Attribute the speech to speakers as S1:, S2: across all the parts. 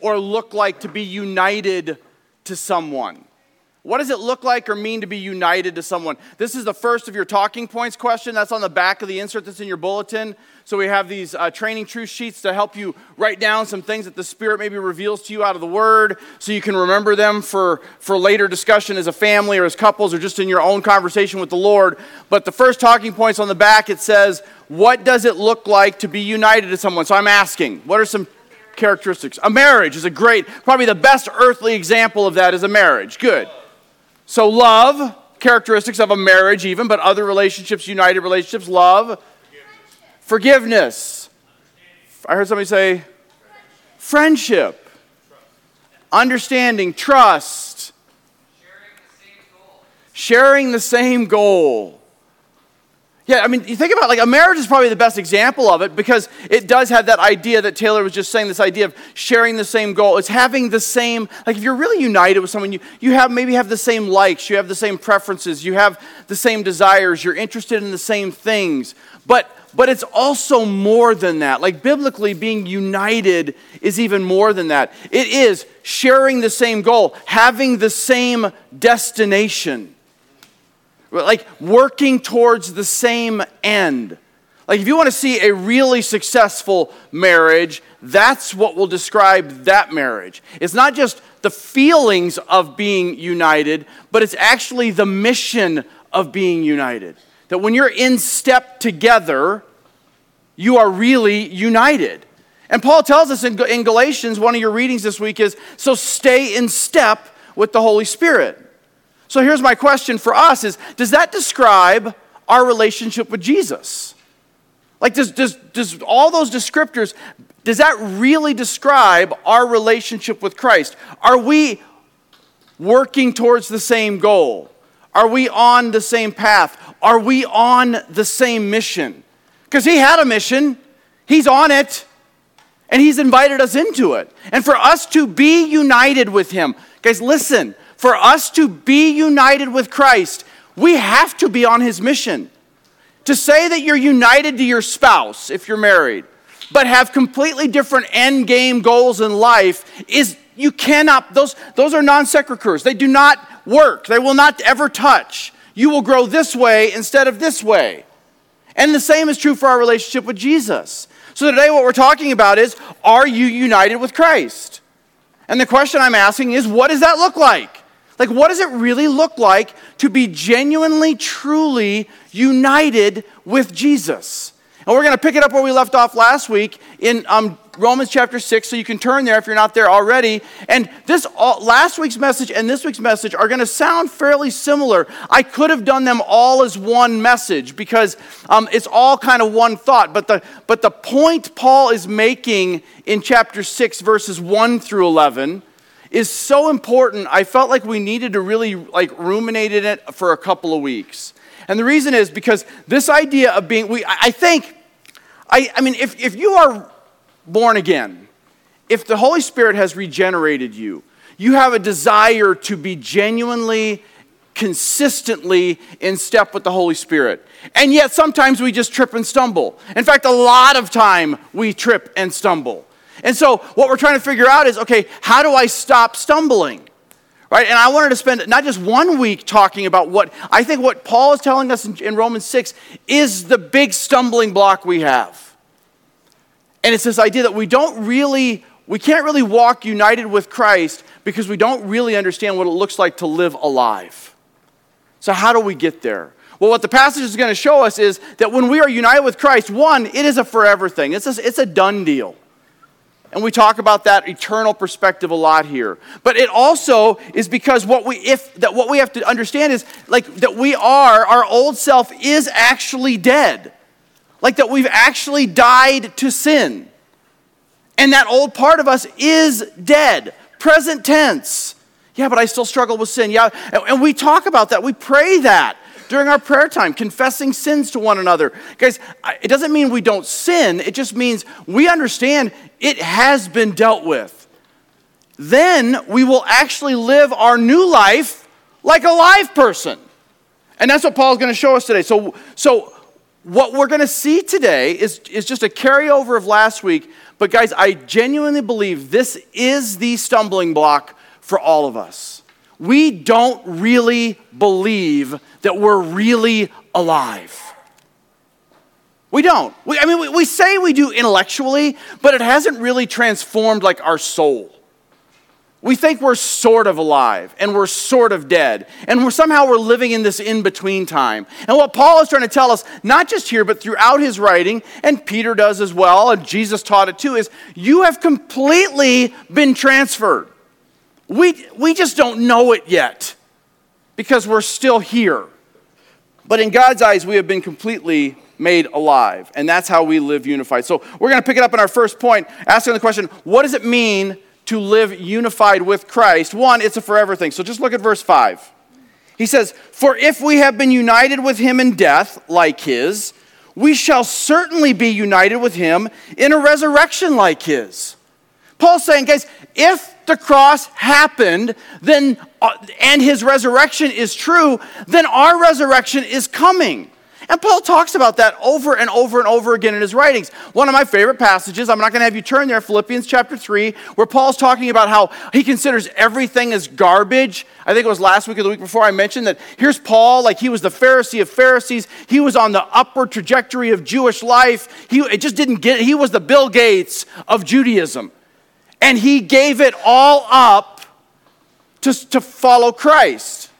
S1: or look like to be united to someone? What does it look like or mean to be united to someone? This is the first of your talking points question. That's on the back of the insert that's in your bulletin. So we have these uh, training truth sheets to help you write down some things that the Spirit maybe reveals to you out of the Word so you can remember them for, for later discussion as a family or as couples or just in your own conversation with the Lord. But the first talking points on the back, it says, What does it look like to be united to someone? So I'm asking, what are some characteristics? A marriage is a great, probably the best earthly example of that is a marriage. Good. So, love, characteristics of a marriage, even, but other relationships, united relationships, love, forgiveness. I heard somebody say friendship, understanding, trust, sharing the same goal. Yeah, I mean, you think about like a marriage is probably the best example of it because it does have that idea that Taylor was just saying. This idea of sharing the same goal. It's having the same. Like if you're really united with someone, you you have maybe have the same likes, you have the same preferences, you have the same desires, you're interested in the same things. But but it's also more than that. Like biblically, being united is even more than that. It is sharing the same goal, having the same destination like working towards the same end. Like, if you want to see a really successful marriage, that's what will describe that marriage. It's not just the feelings of being united, but it's actually the mission of being united. That when you're in step together, you are really united. And Paul tells us in, Galatians, one of your readings this week is so stay in step with the Holy Spirit. So here's my question for us is does that describe our relationship with Jesus? Like does, does, does all those descriptors, does that really describe our relationship with Christ? Are we working towards the same goal? Are we on the same path? Are we on the same mission? Because he had a mission, he's on it, and he's invited us into it. And for us to be united with him, guys, listen, for us to be united with Christ, we have to be on his mission. To say that you're united to your spouse if you're married, but have completely different end game goals in life is you cannot those those are non sequiturs. They do not work. They will not ever touch. You will grow this way instead of this way. And the same is true for our relationship with Jesus. So today what we're talking about is are you united with Christ? And the question I'm asking is what does that look like? Like, what does it really look like to be genuinely, truly united with Jesus? And we're going to pick it up where we left off last week in um, Romans chapter 6, so you can turn there if you're not there already. And this all, last week's message and this week's message are going to sound fairly similar. I could have done them all as one message because um, it's all kind of one thought. But the, but the point Paul is making in chapter 6, verses 1 through 11, is so important. I felt like we needed to really like ruminate in it for a couple of weeks. And the reason is because this idea of being, we, I think, I, I mean, if, if you are born again, if the Holy Spirit has regenerated you, you have a desire to be genuinely, consistently in step with the Holy Spirit. And yet sometimes we just trip and stumble. In fact, a lot of time we trip and stumble. And so, what we're trying to figure out is okay, how do I stop stumbling? Right? And I wanted to spend not just one week talking about what I think what Paul is telling us in, in Romans 6 is the big stumbling block we have. And it's this idea that we don't really, we can't really walk united with Christ because we don't really understand what it looks like to live alive. So, how do we get there? Well, what the passage is going to show us is that when we are united with Christ, one, it is a forever thing, it's a, it's a done deal. And we talk about that eternal perspective a lot here. But it also is because what we if that what we have to understand is like that we are our old self is actually dead. Like that we've actually died to sin. And that old part of us is dead. Present tense. Yeah, but I still struggle with sin. Yeah, and we talk about that. We pray that during our prayer time, confessing sins to one another. Guys, it doesn't mean we don't sin, it just means we understand it has been dealt with. Then we will actually live our new life like a live person. And that's what Paul's going to show us today. So, so what we're going to see today is, is just a carryover of last week. But, guys, I genuinely believe this is the stumbling block for all of us. We don't really believe that we're really alive. We don't. We, I mean, we, we say we do intellectually, but it hasn't really transformed like our soul we think we're sort of alive and we're sort of dead and we're somehow we're living in this in-between time and what paul is trying to tell us not just here but throughout his writing and peter does as well and jesus taught it too is you have completely been transferred we, we just don't know it yet because we're still here but in god's eyes we have been completely made alive and that's how we live unified so we're going to pick it up in our first point asking the question what does it mean to live unified with Christ. One, it's a forever thing. So just look at verse 5. He says, For if we have been united with him in death, like his, we shall certainly be united with him in a resurrection like his. Paul's saying, guys, if the cross happened, then uh, and his resurrection is true, then our resurrection is coming. And Paul talks about that over and over and over again in his writings. One of my favorite passages, I'm not going to have you turn there, Philippians chapter 3, where Paul's talking about how he considers everything as garbage. I think it was last week or the week before I mentioned that here's Paul, like he was the Pharisee of Pharisees. He was on the upward trajectory of Jewish life. He it just didn't get. He was the Bill Gates of Judaism. And he gave it all up to, to follow Christ.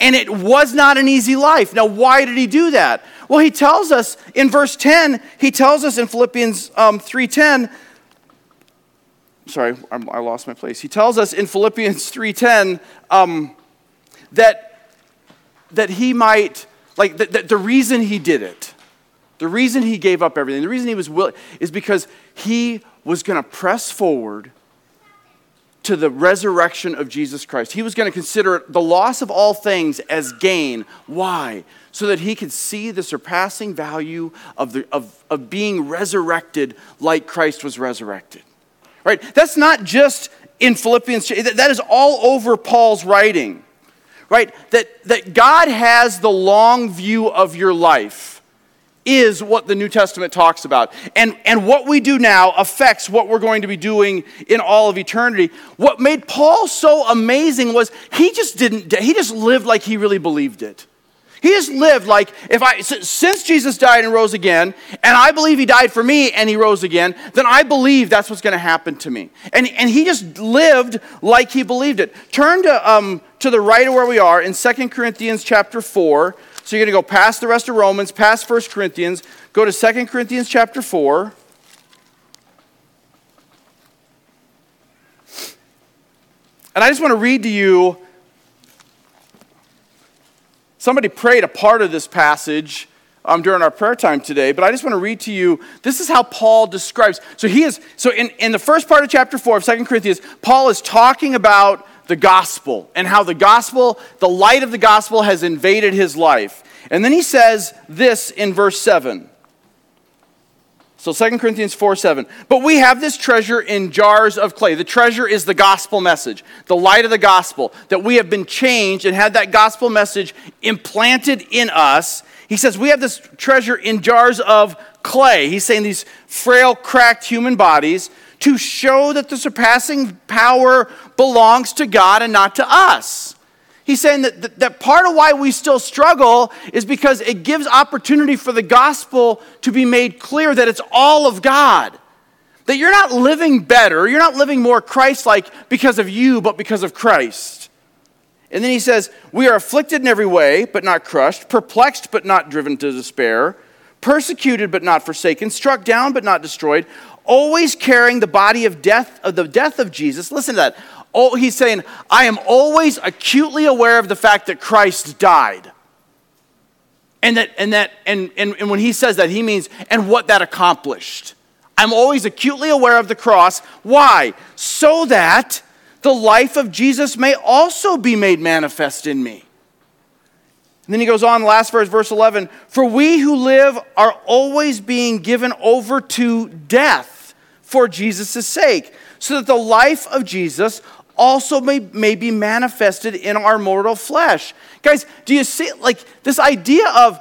S1: And it was not an easy life. Now, why did he do that? Well, he tells us in verse 10, he tells us in Philippians um, 3.10, sorry, I lost my place. He tells us in Philippians 3.10 um, that, that he might, like, that the reason he did it, the reason he gave up everything, the reason he was willing, is because he was going to press forward to the resurrection of Jesus Christ. He was going to consider the loss of all things as gain. Why? So that he could see the surpassing value of, the, of, of being resurrected like Christ was resurrected. Right? That's not just in Philippians, that is all over Paul's writing. Right? That, that God has the long view of your life is what the New Testament talks about. And, and what we do now affects what we're going to be doing in all of eternity. What made Paul so amazing was he just didn't, he just lived like he really believed it. He just lived like if I since Jesus died and rose again, and I believe he died for me and he rose again, then I believe that's what's going to happen to me. And, and he just lived like he believed it. Turn to um, to the right of where we are in 2 Corinthians chapter 4. So you're going to go past the rest of Romans, past 1 Corinthians, go to 2 Corinthians chapter 4. And I just want to read to you. Somebody prayed a part of this passage um, during our prayer time today, but I just want to read to you. This is how Paul describes. So he is. So in, in the first part of chapter four of Second Corinthians, Paul is talking about the gospel and how the gospel, the light of the gospel, has invaded his life. And then he says this in verse 7. So 2 Corinthians 4 7. But we have this treasure in jars of clay. The treasure is the gospel message, the light of the gospel, that we have been changed and had that gospel message implanted in us. He says we have this treasure in jars of clay. He's saying these frail, cracked human bodies to show that the surpassing power belongs to God and not to us. He's saying that, that, part of why we still struggle is because it gives opportunity for the gospel to be made clear that it's all of God. That you're not living better, you're not living more Christ like because of you, but because of Christ. And then he says, We are afflicted in every way, but not crushed, perplexed, but not driven to despair, persecuted, but not forsaken, struck down, but not destroyed, always carrying the body of death of the death of Jesus. Listen to that. He's saying, I am always acutely aware of the fact that Christ died. And that and that and, and, and when he says that, he means and what that accomplished. I'm always acutely aware of the cross. Why? So that the life of Jesus may also be made manifest in me. And then he goes on, last verse, verse 11 For we who live are always being given over to death for Jesus' sake, so that the life of Jesus also may, may be manifested in our mortal flesh. Guys, do you see, like, this idea of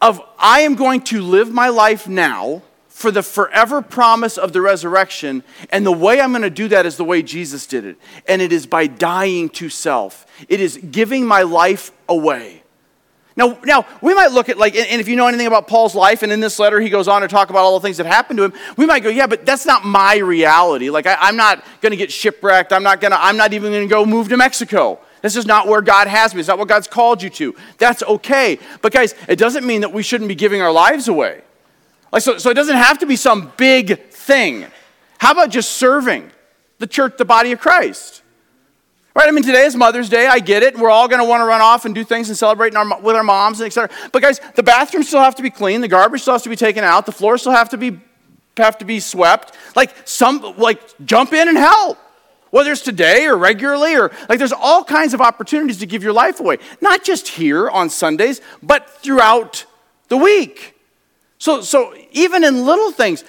S1: of I am going to live my life now for the forever promise of the resurrection. And the way I'm going to do that is the way Jesus did it. And it is by dying to self, it is giving my life away. Now, now we might look at like, and if you know anything about Paul's life, and in this letter he goes on to talk about all the things that happened to him, we might go, yeah, but that's not my reality. Like, I, am not going to get shipwrecked. I'm not going to. I'm not even going to go move to Mexico. This is not where God has me. It's not what God's called you to. That's okay. But guys, it doesn't mean that we shouldn't be giving our lives away. Like, so, so it doesn't have to be some big thing. How about just serving the church, the body of Christ? Right? I mean, today is Mother's Day. I get it. We're all going to want to run off and do things and celebrate our, with our moms and etc. But guys, the bathrooms still have to be clean. The garbage still has to be taken out. The floors still have to be have to be swept. Like some, like jump in and help. Whether it's today or regularly, or like there's all kinds of opportunities to give your life away. Not just here on Sundays, but throughout the week. So, so even in little things,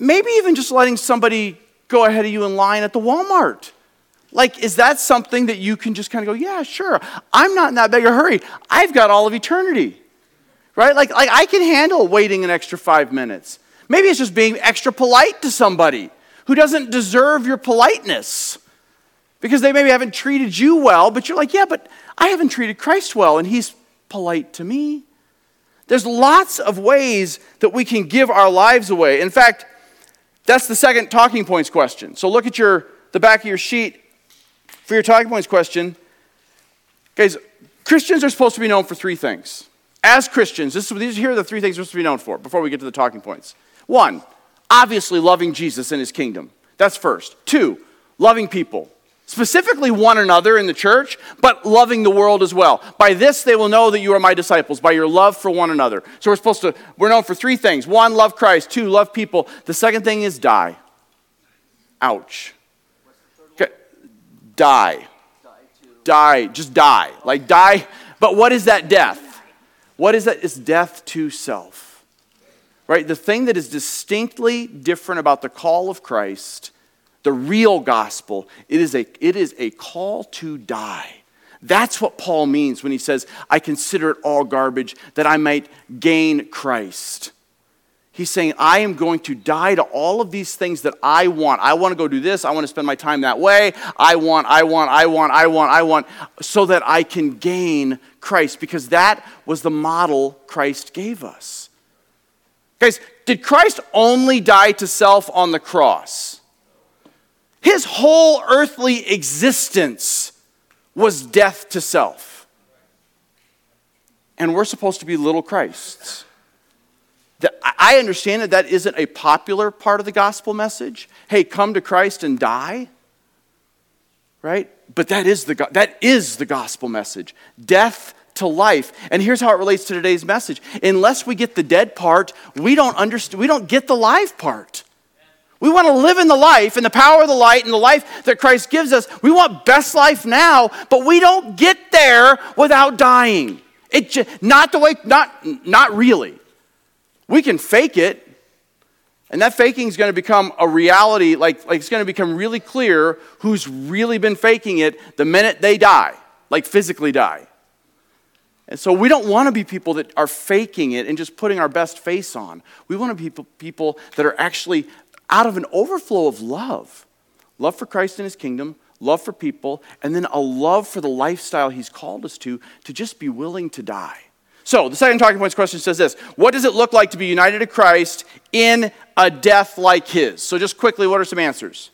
S1: maybe even just letting somebody go ahead of you in line at the Walmart. Like, is that something that you can just kind of go, yeah, sure. I'm not in that big a hurry. I've got all of eternity. Right? Like, like I can handle waiting an extra five minutes. Maybe it's just being extra polite to somebody who doesn't deserve your politeness because they maybe haven't treated you well, but you're like, yeah, but I haven't treated Christ well, and he's polite to me. There's lots of ways that we can give our lives away. In fact, that's the second talking points question. So look at your the back of your sheet for your talking points question. Guys, Christians are supposed to be known for three things. As Christians, this, these here are the three things we're supposed to be known for before we get to the talking points. One, obviously loving Jesus and his kingdom. That's first. Two, loving people specifically one another in the church, but loving the world as well. By this they will know that you are my disciples, by your love for one another. So we're supposed to, we're known for three things one, love Christ, two, love people. The second thing is die. Ouch. Die. Die. Just die. Like die. But what is that death? What is that? It's death to self. Right? The thing that is distinctly different about the call of Christ the real gospel, it is a, it is a call to die. That's what Paul means when he says, I consider it all garbage that I might gain Christ. He's saying, I am going to die to all of these things that I want. I want to go do this. I want to spend my time that way. I want, I want, I want, I want, I want, so that I can gain Christ, because that was the model Christ gave us. Guys, did Christ only die to self on the cross? His whole earthly existence was death to self. And we're supposed to be little Christs. I understand that that isn't a popular part of the gospel message. Hey, come to Christ and die. Right? But that is the, that is the gospel message death to life. And here's how it relates to today's message. Unless we get the dead part, we don't understand, we don't get the live part. We want to live in the life and the power of the light and the life that Christ gives us. We want best life now, but we don't get there without dying. It just, not the way, not, not really. We can fake it, and that faking is going to become a reality, like, like it's going to become really clear who's really been faking it the minute they die, like physically die. And so we don't want to be people that are faking it and just putting our best face on. We want to be people that are actually out of an overflow of love love for Christ and his kingdom, love for people, and then a love for the lifestyle he's called us to, to just be willing to die. So, the second talking points question says this What does it look like to be united to Christ in a death like his? So, just quickly, what are some answers?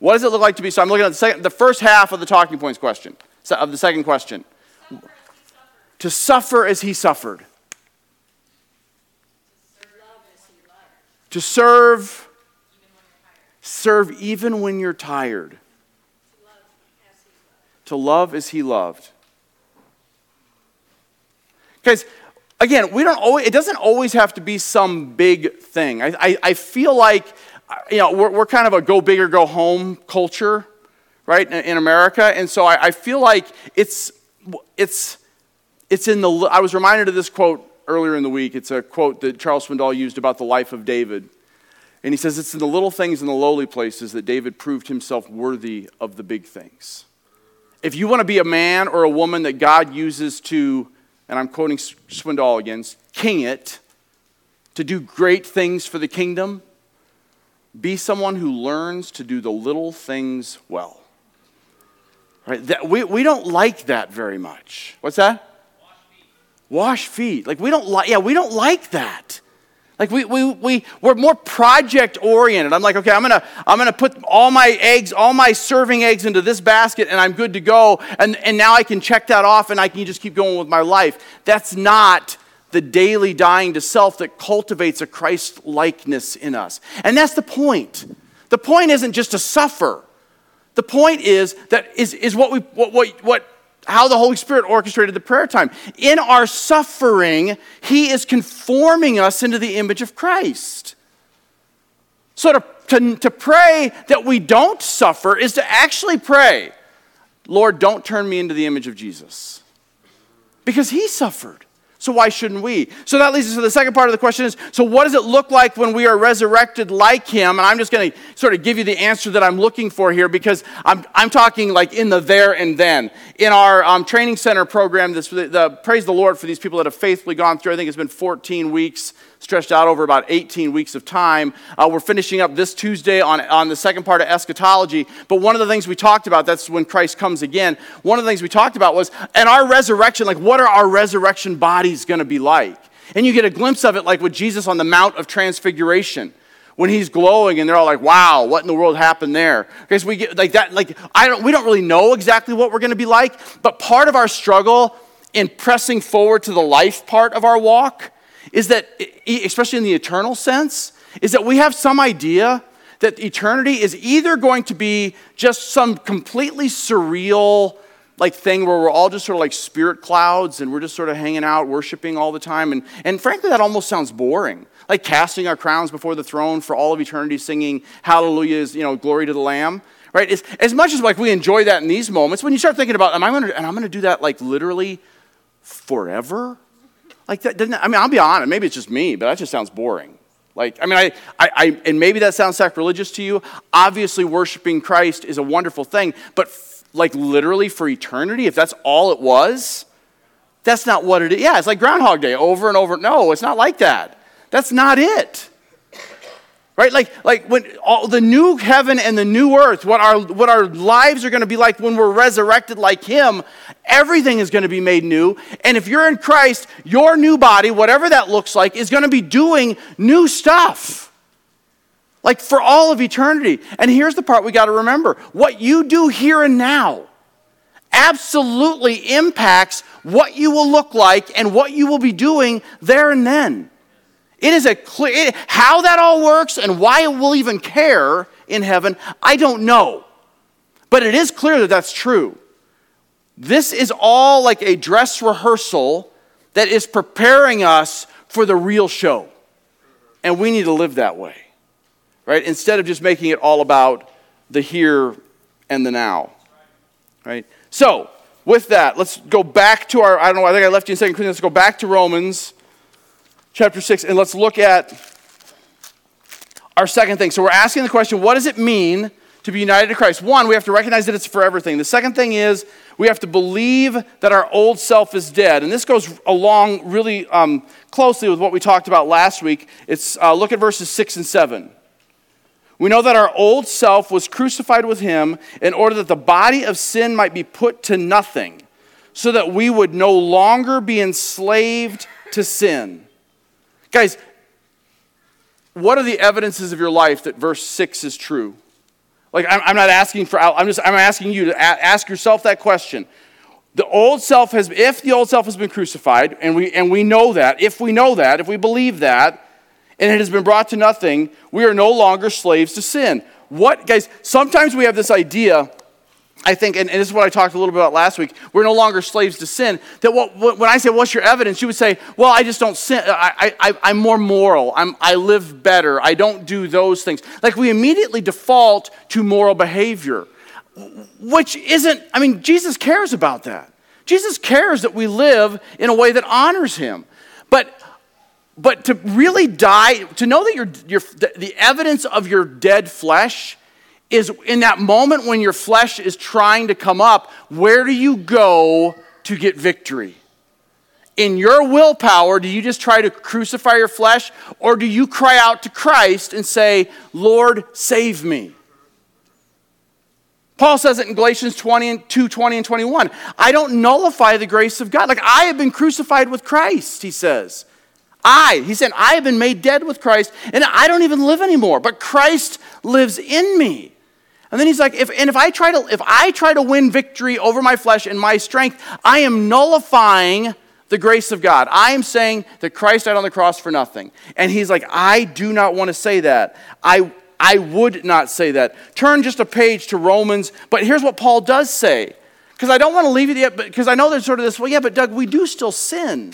S1: What does it look like to be? So, I'm looking at the, second, the first half of the talking points question, of the second question. To suffer as he suffered. To serve, serve even when you're tired. To love as he loved. Guys, again, we don't always, it doesn't always have to be some big thing. I, I, I feel like, uh, you know, we're, we're kind of a go big or go home culture, right, in, in America. And so I, I feel like it's, it's, it's in the, I was reminded of this quote earlier in the week. It's a quote that Charles Swindoll used about the life of David. And he says, It's in the little things and the lowly places that David proved himself worthy of the big things. If you want to be a man or a woman that God uses to and I'm quoting Swindoll again, king it, to do great things for the kingdom, be someone who learns to do the little things well. Right? That, we, we don't like that very much. What's that? Wash feet. Wash feet. Like we don't like, yeah, we don't like that. Like we, we, we, we're more project oriented. I'm like, okay, I'm gonna, I'm gonna put all my eggs, all my serving eggs into this basket and I'm good to go. And, and now I can check that off and I can just keep going with my life. That's not the daily dying to self that cultivates a Christ likeness in us. And that's the point. The point isn't just to suffer. The point is that is, is what we what, what, what how the Holy Spirit orchestrated the prayer time. In our suffering, He is conforming us into the image of Christ. So to, to, to pray that we don't suffer is to actually pray, Lord, don't turn me into the image of Jesus. Because He suffered. So why shouldn't we? So that leads us to the second part of the question is so what does it look like when we are resurrected like him? And I'm just going to sort of give you the answer that I'm looking for here because I'm, I'm talking like in the there and then. In our um, training center program, this, the, the, praise the Lord for these people that have faithfully gone through, I think it's been 14 weeks stretched out over about 18 weeks of time. Uh, we're finishing up this Tuesday on, on the second part of eschatology. But one of the things we talked about, that's when Christ comes again, one of the things we talked about was, and our resurrection, like what are our resurrection bodies going to be like? And you get a glimpse of it like with Jesus on the Mount of Transfiguration when he's glowing and they're all like wow what in the world happened there because we get like that like i don't we don't really know exactly what we're going to be like but part of our struggle in pressing forward to the life part of our walk is that, especially in the eternal sense, is that we have some idea that eternity is either going to be just some completely surreal like thing where we're all just sort of like spirit clouds and we're just sort of hanging out worshiping all the time. And, and frankly that almost sounds boring. Like casting our crowns before the throne for all of eternity singing hallelujahs you know glory to the lamb right? As much as like we enjoy that in these moments when you start thinking about am i going to and i'm going to do that like literally forever like that doesn't, I mean, I'll be honest, maybe it's just me, but that just sounds boring. Like, I mean, I, I, I, and maybe that sounds sacrilegious to you. Obviously, worshiping Christ is a wonderful thing, but f- like literally for eternity, if that's all it was, that's not what it is. Yeah, it's like Groundhog Day over and over. No, it's not like that. That's not it. Right? Like, like when all the new heaven and the new earth, what our, what our lives are going to be like when we're resurrected like Him, everything is going to be made new. And if you're in Christ, your new body, whatever that looks like, is going to be doing new stuff. Like for all of eternity. And here's the part we got to remember what you do here and now absolutely impacts what you will look like and what you will be doing there and then. It is a clear, it, how that all works and why we'll even care in heaven, I don't know. But it is clear that that's true. This is all like a dress rehearsal that is preparing us for the real show. And we need to live that way, right? Instead of just making it all about the here and the now, right? So, with that, let's go back to our, I don't know, I think I left you in 2 Corinthians. Let's go back to Romans chapter 6, and let's look at our second thing. So we're asking the question what does it mean to be united to Christ? One, we have to recognize that it's for everything. The second thing is we have to believe that our old self is dead. And this goes along really um, closely with what we talked about last week. It's uh, look at verses 6 and 7. We know that our old self was crucified with him in order that the body of sin might be put to nothing, so that we would no longer be enslaved to sin. Guys, what are the evidences of your life that verse 6 is true? Like, I'm, I'm not asking for, I'm just, I'm asking you to ask yourself that question. The old self has, if the old self has been crucified, and we, and we know that, if we know that, if we believe that, and it has been brought to nothing, we are no longer slaves to sin. What, guys, sometimes we have this idea I think, and, and, this is what I talked a little bit about last week, we're no longer slaves to sin. That what, when I say, What's your evidence? you would say, Well, I just don't sin. I, I, I'm more moral. I'm, I live better. I don't do those things. Like we immediately default to moral behavior, which isn't, I mean, Jesus cares about that. Jesus cares that we live in a way that honors him. But but to really die, to know that you're, the evidence of your dead flesh is in that moment when your flesh is trying to come up, where do you go to get victory? in your willpower, do you just try to crucify your flesh, or do you cry out to Christ and say, Lord, save me? Paul says it in Galatians 20 and 2 20 and 21. I don't nullify the grace of God. Like I have been crucified with Christ, he says. I, he said, I have been made dead with Christ, and I don't even live anymore, but Christ lives in me. And then he's like, if, and if I try to if I try to win victory over my flesh and my strength, I am nullifying the grace of God. I am saying that Christ died on the cross for nothing. And he's like, I do not want to say that. I I would not say that. Turn just a page to Romans, but here's what Paul does say. Because I don't want to leave it yet, because I know there's sort of this, well, yeah, but Doug, we do still sin.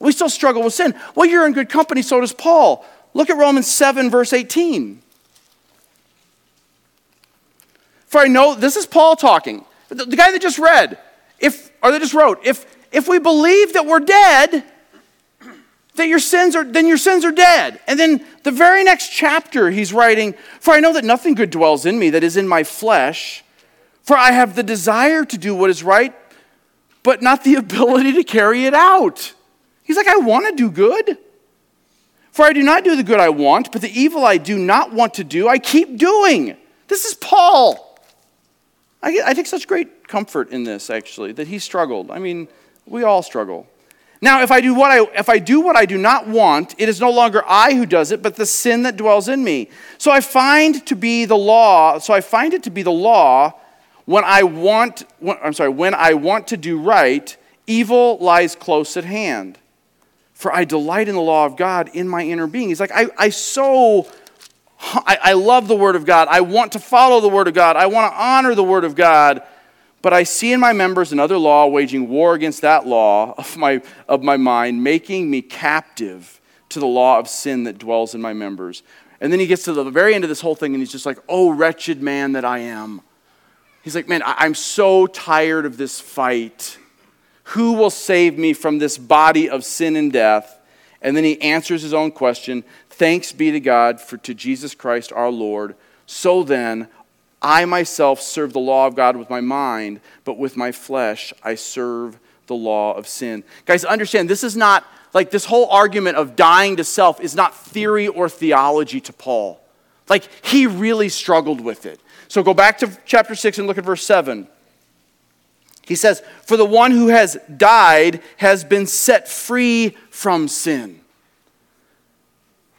S1: We still struggle with sin. Well, you're in good company, so does Paul. Look at Romans 7, verse 18. For I know, this is Paul talking, the, the guy that just read, if, or that just wrote, if, if we believe that we're dead, that your sins are then your sins are dead. And then the very next chapter he's writing, for I know that nothing good dwells in me that is in my flesh, for I have the desire to do what is right, but not the ability to carry it out. He's like, I want to do good. For I do not do the good I want, but the evil I do not want to do, I keep doing. This is Paul. I, get, I take such great comfort in this, actually, that he struggled. I mean, we all struggle. Now, if I do what I if I do what I do not want, it is no longer I who does it, but the sin that dwells in me. So I find to be the law, so I find it to be the law when I want when, I'm sorry, when I want to do right, evil lies close at hand for I delight in the law of God in my inner being. He's like, I, I so, I, I love the Word of God. I want to follow the Word of God. I want to honor the Word of God. But I see in my members another law waging war against that law of my, of my mind, making me captive to the law of sin that dwells in my members. And then he gets to the very end of this whole thing and he's just like, Oh, wretched man that I am. He's like, Man, I'm so tired of this fight. Who will save me from this body of sin and death? And then he answers his own question Thanks be to God for to Jesus Christ our Lord. So then, I myself serve the law of God with my mind, but with my flesh I serve the law of sin. Guys, understand this is not like this whole argument of dying to self is not theory or theology to Paul. Like he really struggled with it. So go back to chapter 6 and look at verse 7. He says, For the one who has died has been set free from sin.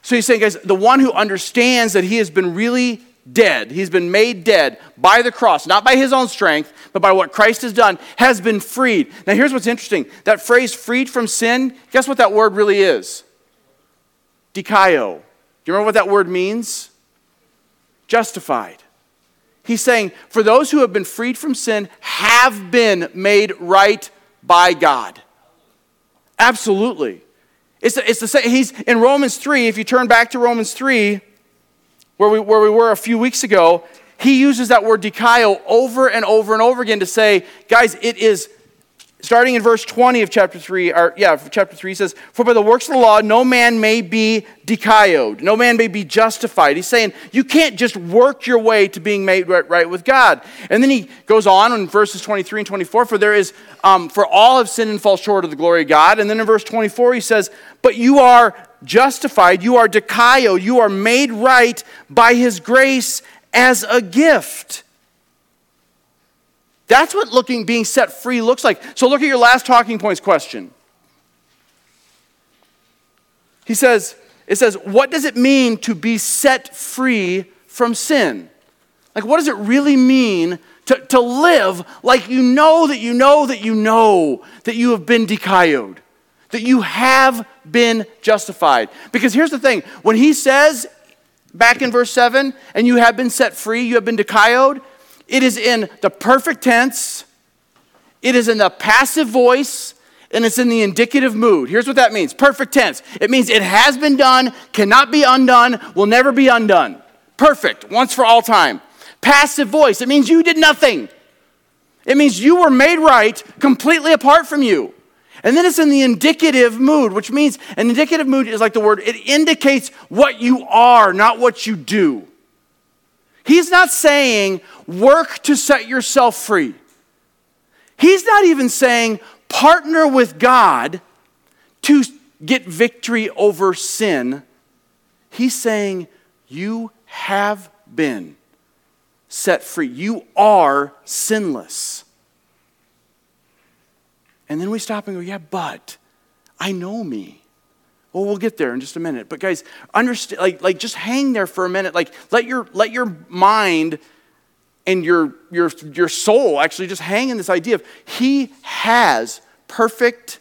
S1: So he's saying, guys, the one who understands that he has been really dead, he's been made dead by the cross, not by his own strength, but by what Christ has done, has been freed. Now, here's what's interesting that phrase, freed from sin, guess what that word really is? Dikaio. Do you remember what that word means? Justified. He's saying, for those who have been freed from sin, have been made right by God. Absolutely. It's the, it's the same. He's in Romans 3. If you turn back to Romans 3, where we, where we were a few weeks ago, he uses that word dikaio over and over and over again to say, guys, it is starting in verse 20 of chapter 3, or yeah, chapter 3 says, For by the works of the law, no man may be dikaioed, no man may be justified. He's saying you can't just work your way to being made right, right with God. And then he goes on in verses 23 and 24, For there is, um, for all have sinned and fall short of the glory of God. And then in verse 24, he says, But you are justified, you are dikaio, you are made right by his grace as a gift. That's what looking being set free looks like. So look at your last talking points question. He says, it says, what does it mean to be set free from sin? Like, what does it really mean to, to live like you know that you know that you know that you have been dikaioed, that you have been justified? Because here's the thing when he says back in verse 7, and you have been set free, you have been dikaioed, it is in the perfect tense, it is in the passive voice, and it's in the indicative mood. Here's what that means perfect tense. It means it has been done, cannot be undone, will never be undone. Perfect, once for all time. Passive voice, it means you did nothing. It means you were made right completely apart from you. And then it's in the indicative mood, which means an indicative mood is like the word, it indicates what you are, not what you do. He's not saying work to set yourself free. He's not even saying partner with God to get victory over sin. He's saying, You have been set free. You are sinless. And then we stop and go, Yeah, but I know me. Well, we'll get there in just a minute. But guys, understand like, like just hang there for a minute. Like let your let your mind and your your your soul actually just hang in this idea of he has perfect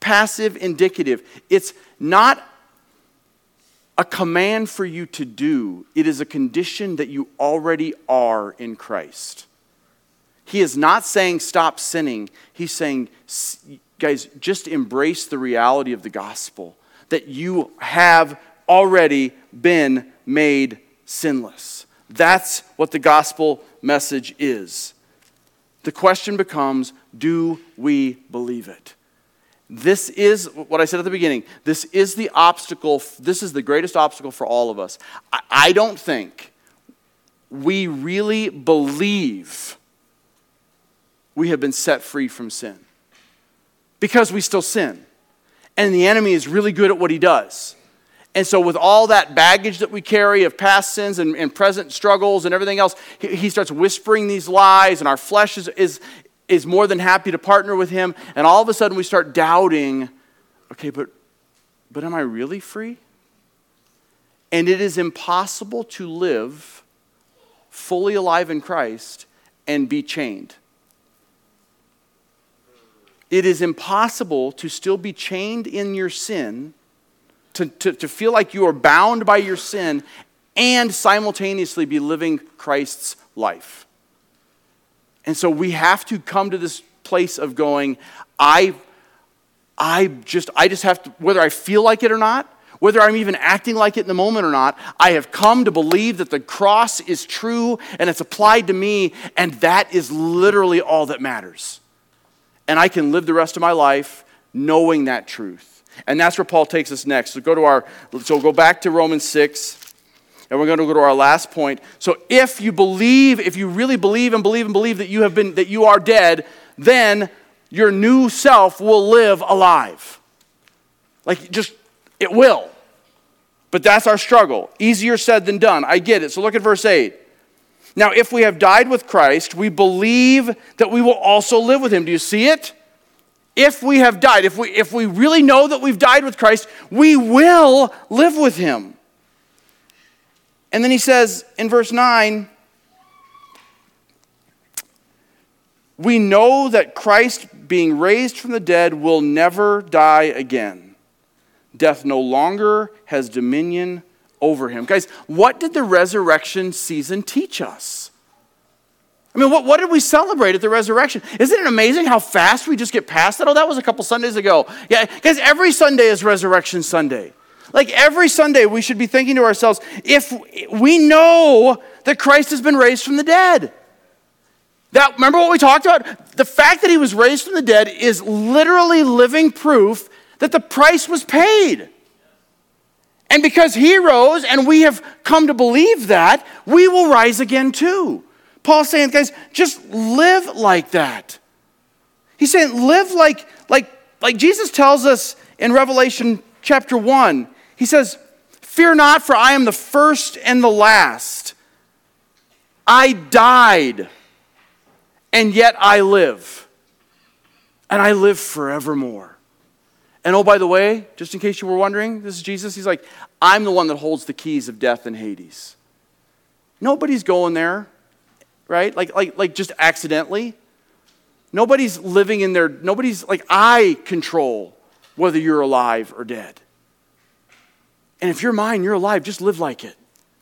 S1: passive indicative. It's not a command for you to do, it is a condition that you already are in Christ. He is not saying stop sinning. He's saying, guys, just embrace the reality of the gospel that you have already been made sinless. That's what the gospel message is. The question becomes do we believe it? This is what I said at the beginning. This is the obstacle, this is the greatest obstacle for all of us. I, don't think we really believe we have been set free from sin because we still sin and the enemy is really good at what he does. And so, with all that baggage that we carry of past sins and, and present struggles and everything else, he, he, starts whispering these lies, and our flesh is, is, is more than happy to partner with him. And all of a sudden, we start doubting okay, but, but am I really free? And it is impossible to live fully alive in Christ and be chained. It is impossible to still be chained in your sin, to, to, to feel like you are bound by your sin, and simultaneously be living Christ's life. And so we have to come to this place of going, I, I just, I just have to, whether I feel like it or not, whether I'm even acting like it in the moment or not, I have come to believe that the cross is true and it's applied to me, and that is literally all that matters and I can live the rest of my life knowing that truth. And that's where Paul takes us next. So go to our so go back to Romans 6 and we're going to go to our last point. So if you believe, if you really believe and believe and believe that you have been that you are dead, then your new self will live alive. Like just it will. But that's our struggle. Easier said than done. I get it. So look at verse 8. Now, if we have died with Christ, we believe that we will also live with him. Do you see it? If we have died, if we, if we really know that we've died with Christ, we will live with him. And then he says in verse 9, we know that Christ, being raised from the dead, will never die again. Death no longer has dominion over him. Guys, what did the resurrection season teach us? I mean, what, what did we celebrate at the resurrection? Isn't it amazing how fast we just get past that? Oh, that was a couple Sundays ago. Yeah, guys, every Sunday is Resurrection Sunday. Like every Sunday, we should be thinking to ourselves if we know that Christ has been raised from the dead. That, remember what we talked about? The fact that he was raised from the dead is literally living proof that the price was paid. And because he rose and we have come to believe that, we will rise again too. Paul's saying, guys, just live like that. He's saying, live like, like, like Jesus tells us in Revelation chapter 1. He says, Fear not, for I am the first and the last. I died, and yet I live. And I live forevermore. And oh, by the way, just in case you were wondering, this is Jesus. He's like, I'm the one that holds the keys of death and Hades. Nobody's going there, right? Like, like, like just accidentally. Nobody's living in there. Nobody's like, I control whether you're alive or dead. And if you're mine, you're alive, just live like it.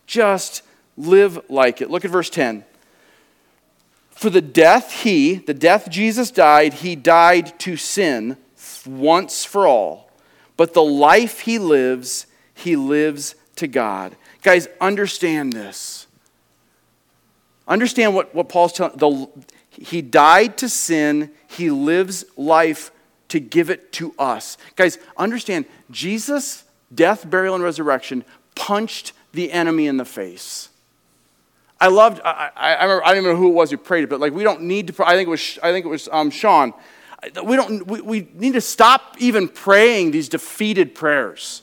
S1: Just live like it. Look at verse 10. For the death he, the death Jesus died, he died to sin once for all. But the life he lives, he lives to God. Guys, understand this. Understand what, what Paul's telling. The, he died to sin, he lives life to give it to us. Guys, understand Jesus' death, burial, and resurrection punched the enemy in the face. I loved, I, I, I, remember, I don't even know who it was who prayed it, but like we don't need to, I think it was, I think it was um, Sean We, don't, we, we need to stop even praying these defeated prayers,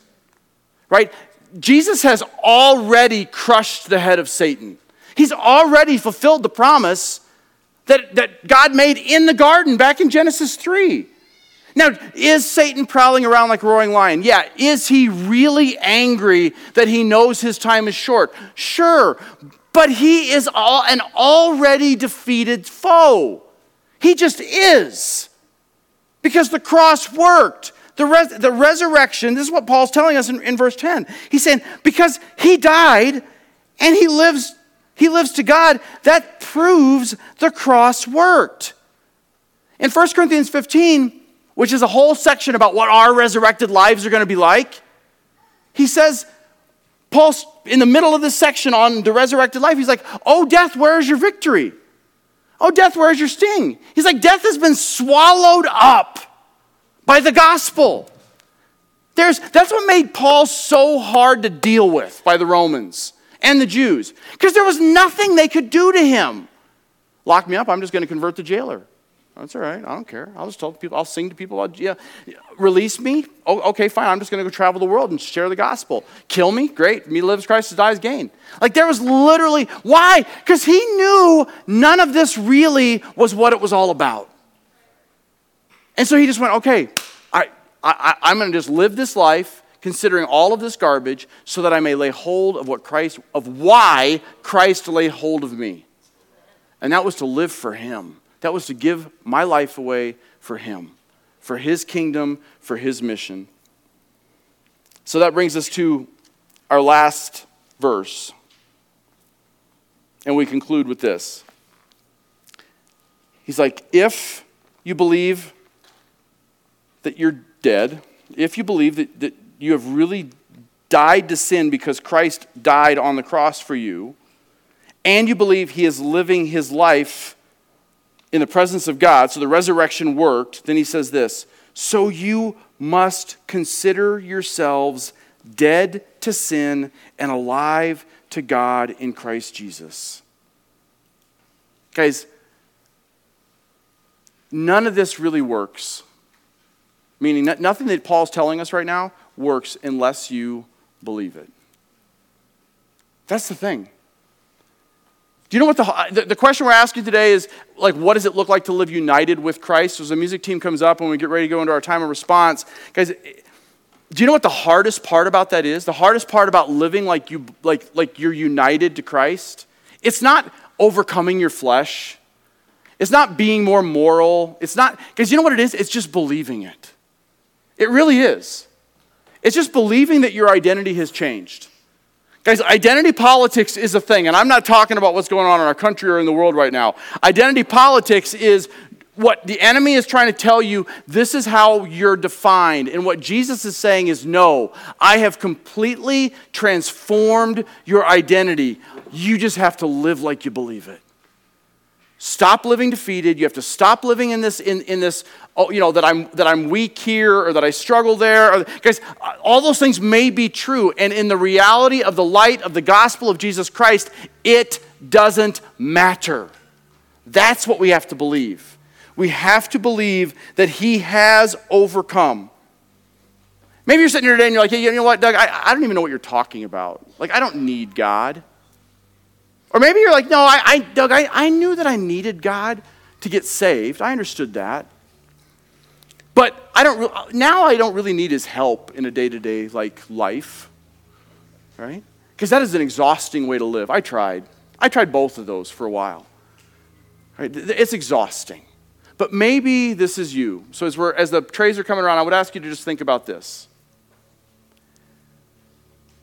S1: right? Jesus has already crushed the head of Satan. He's already fulfilled the promise that, that God made in the garden back in Genesis 3. Now, is Satan prowling around like a roaring lion? Yeah. Is he really angry that he knows his time is short? Sure. But he is all, an already defeated foe. He just is. Because the cross worked. The, res- the resurrection, this is what Paul's telling us in, in verse 10. He's saying, because he died and he lives he lives to God, that proves the cross worked. In 1 Corinthians 15, which is a whole section about what our resurrected lives are going to be like, he says, Paul's in the middle of this section on the resurrected life, he's like, Oh, death, where is your victory? Oh, death, where is your sting? He's like, Death has been swallowed up by the gospel. There's, that's what made Paul so hard to deal with by the Romans and the Jews because there was nothing they could do to him. Lock me up, I'm just going to convert the jailer. That's all right. I don't care. I'll just tell people. I'll sing to people. About, yeah, release me. Oh, okay, fine. I'm just going to go travel the world and share the gospel. Kill me. Great. Me lives Christ, dies gain. Like there was literally why? Because he knew none of this really was what it was all about. And so he just went, okay, I, I, I'm going to just live this life considering all of this garbage so that I may lay hold of what Christ, of why Christ lay hold of me. And that was to live for him. That was to give my life away for him, for his kingdom, for his mission. So that brings us to our last verse. And we conclude with this. He's like, if you believe that you're dead, if you believe that, that you have really died to sin because Christ died on the cross for you, and you believe he is living his life in the presence of God, so the resurrection worked, then he says this So you must consider yourselves dead to sin and alive to God in Christ Jesus. Guys, none of this really works. Meaning, nothing that Paul's telling us right now works unless you believe it. That's the thing. Do you know what the, the, question we're asking today is like, what does it look like to live united with Christ? As the music team comes up and we get ready to go into our time of response, guys, do you know what the hardest part about that is? The hardest part about living like, you, like, like you're united to Christ? It's not overcoming your flesh. It's not being more moral. It's not, because you know what it is? It's just believing it. It really is. It's just believing that your identity has changed. Guys, identity politics is a thing, and I'm not talking about what's going on in our country or in the world right now. Identity politics is what the enemy is trying to tell you this is how you're defined. And what Jesus is saying is no, I have completely transformed your identity. You just have to live like you believe it. Stop living defeated. You have to stop living in this, in, in this oh, you know, that I'm, that I'm weak here or that I struggle there. Or, guys, all those things may be true. And in the reality of the light of the gospel of Jesus Christ, it doesn't matter. That's what we have to believe. We have to believe that He has overcome. Maybe you're sitting here today and you're like, hey, you know what, Doug, I, I don't even know what you're talking about. Like, I don't need God. Or maybe you're like, no, I, I Doug, I, I knew that I needed God to get saved. I understood that. But I don't now I don't really need his help in a day-to-day like life. Right? Because that is an exhausting way to live. I tried. I tried both of those for a while. Right? It's exhausting. But maybe this is you. So as, we're, as the trays are coming around, I would ask you to just think about this.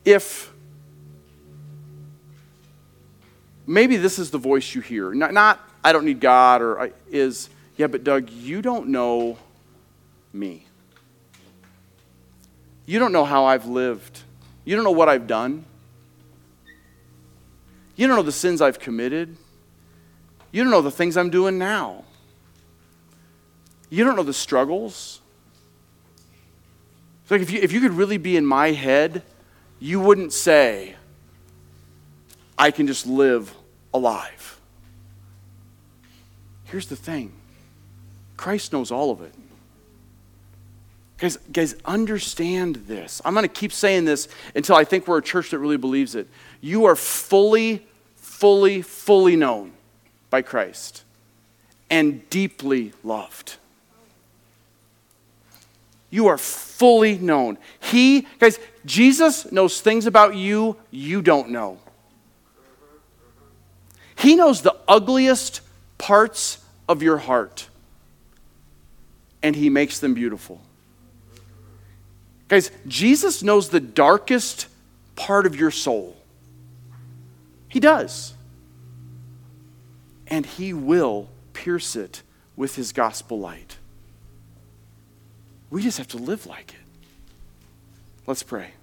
S1: If maybe this is the voice you hear. Not, not I don't need God, or is, yeah, but Doug, you don't know me. You don't know how I've lived. You don't know what I've done. You don't know the sins I've committed. You don't know the things I'm doing now. You don't know the struggles. It's like if you, if you could really be in my head, you wouldn't say, I can just live alive. Here's the thing Christ knows all of it. Guys, guys, understand this. I'm going to keep saying this until I think we're a church that really believes it. You are fully, fully, fully known by Christ and deeply loved. You are fully known. He, guys, Jesus knows things about you you don't know. He knows the ugliest parts of your heart, and He makes them beautiful. Guys, Jesus knows the darkest part of your soul. He does. And He will pierce it with His gospel light. We just have to live like it. Let's pray.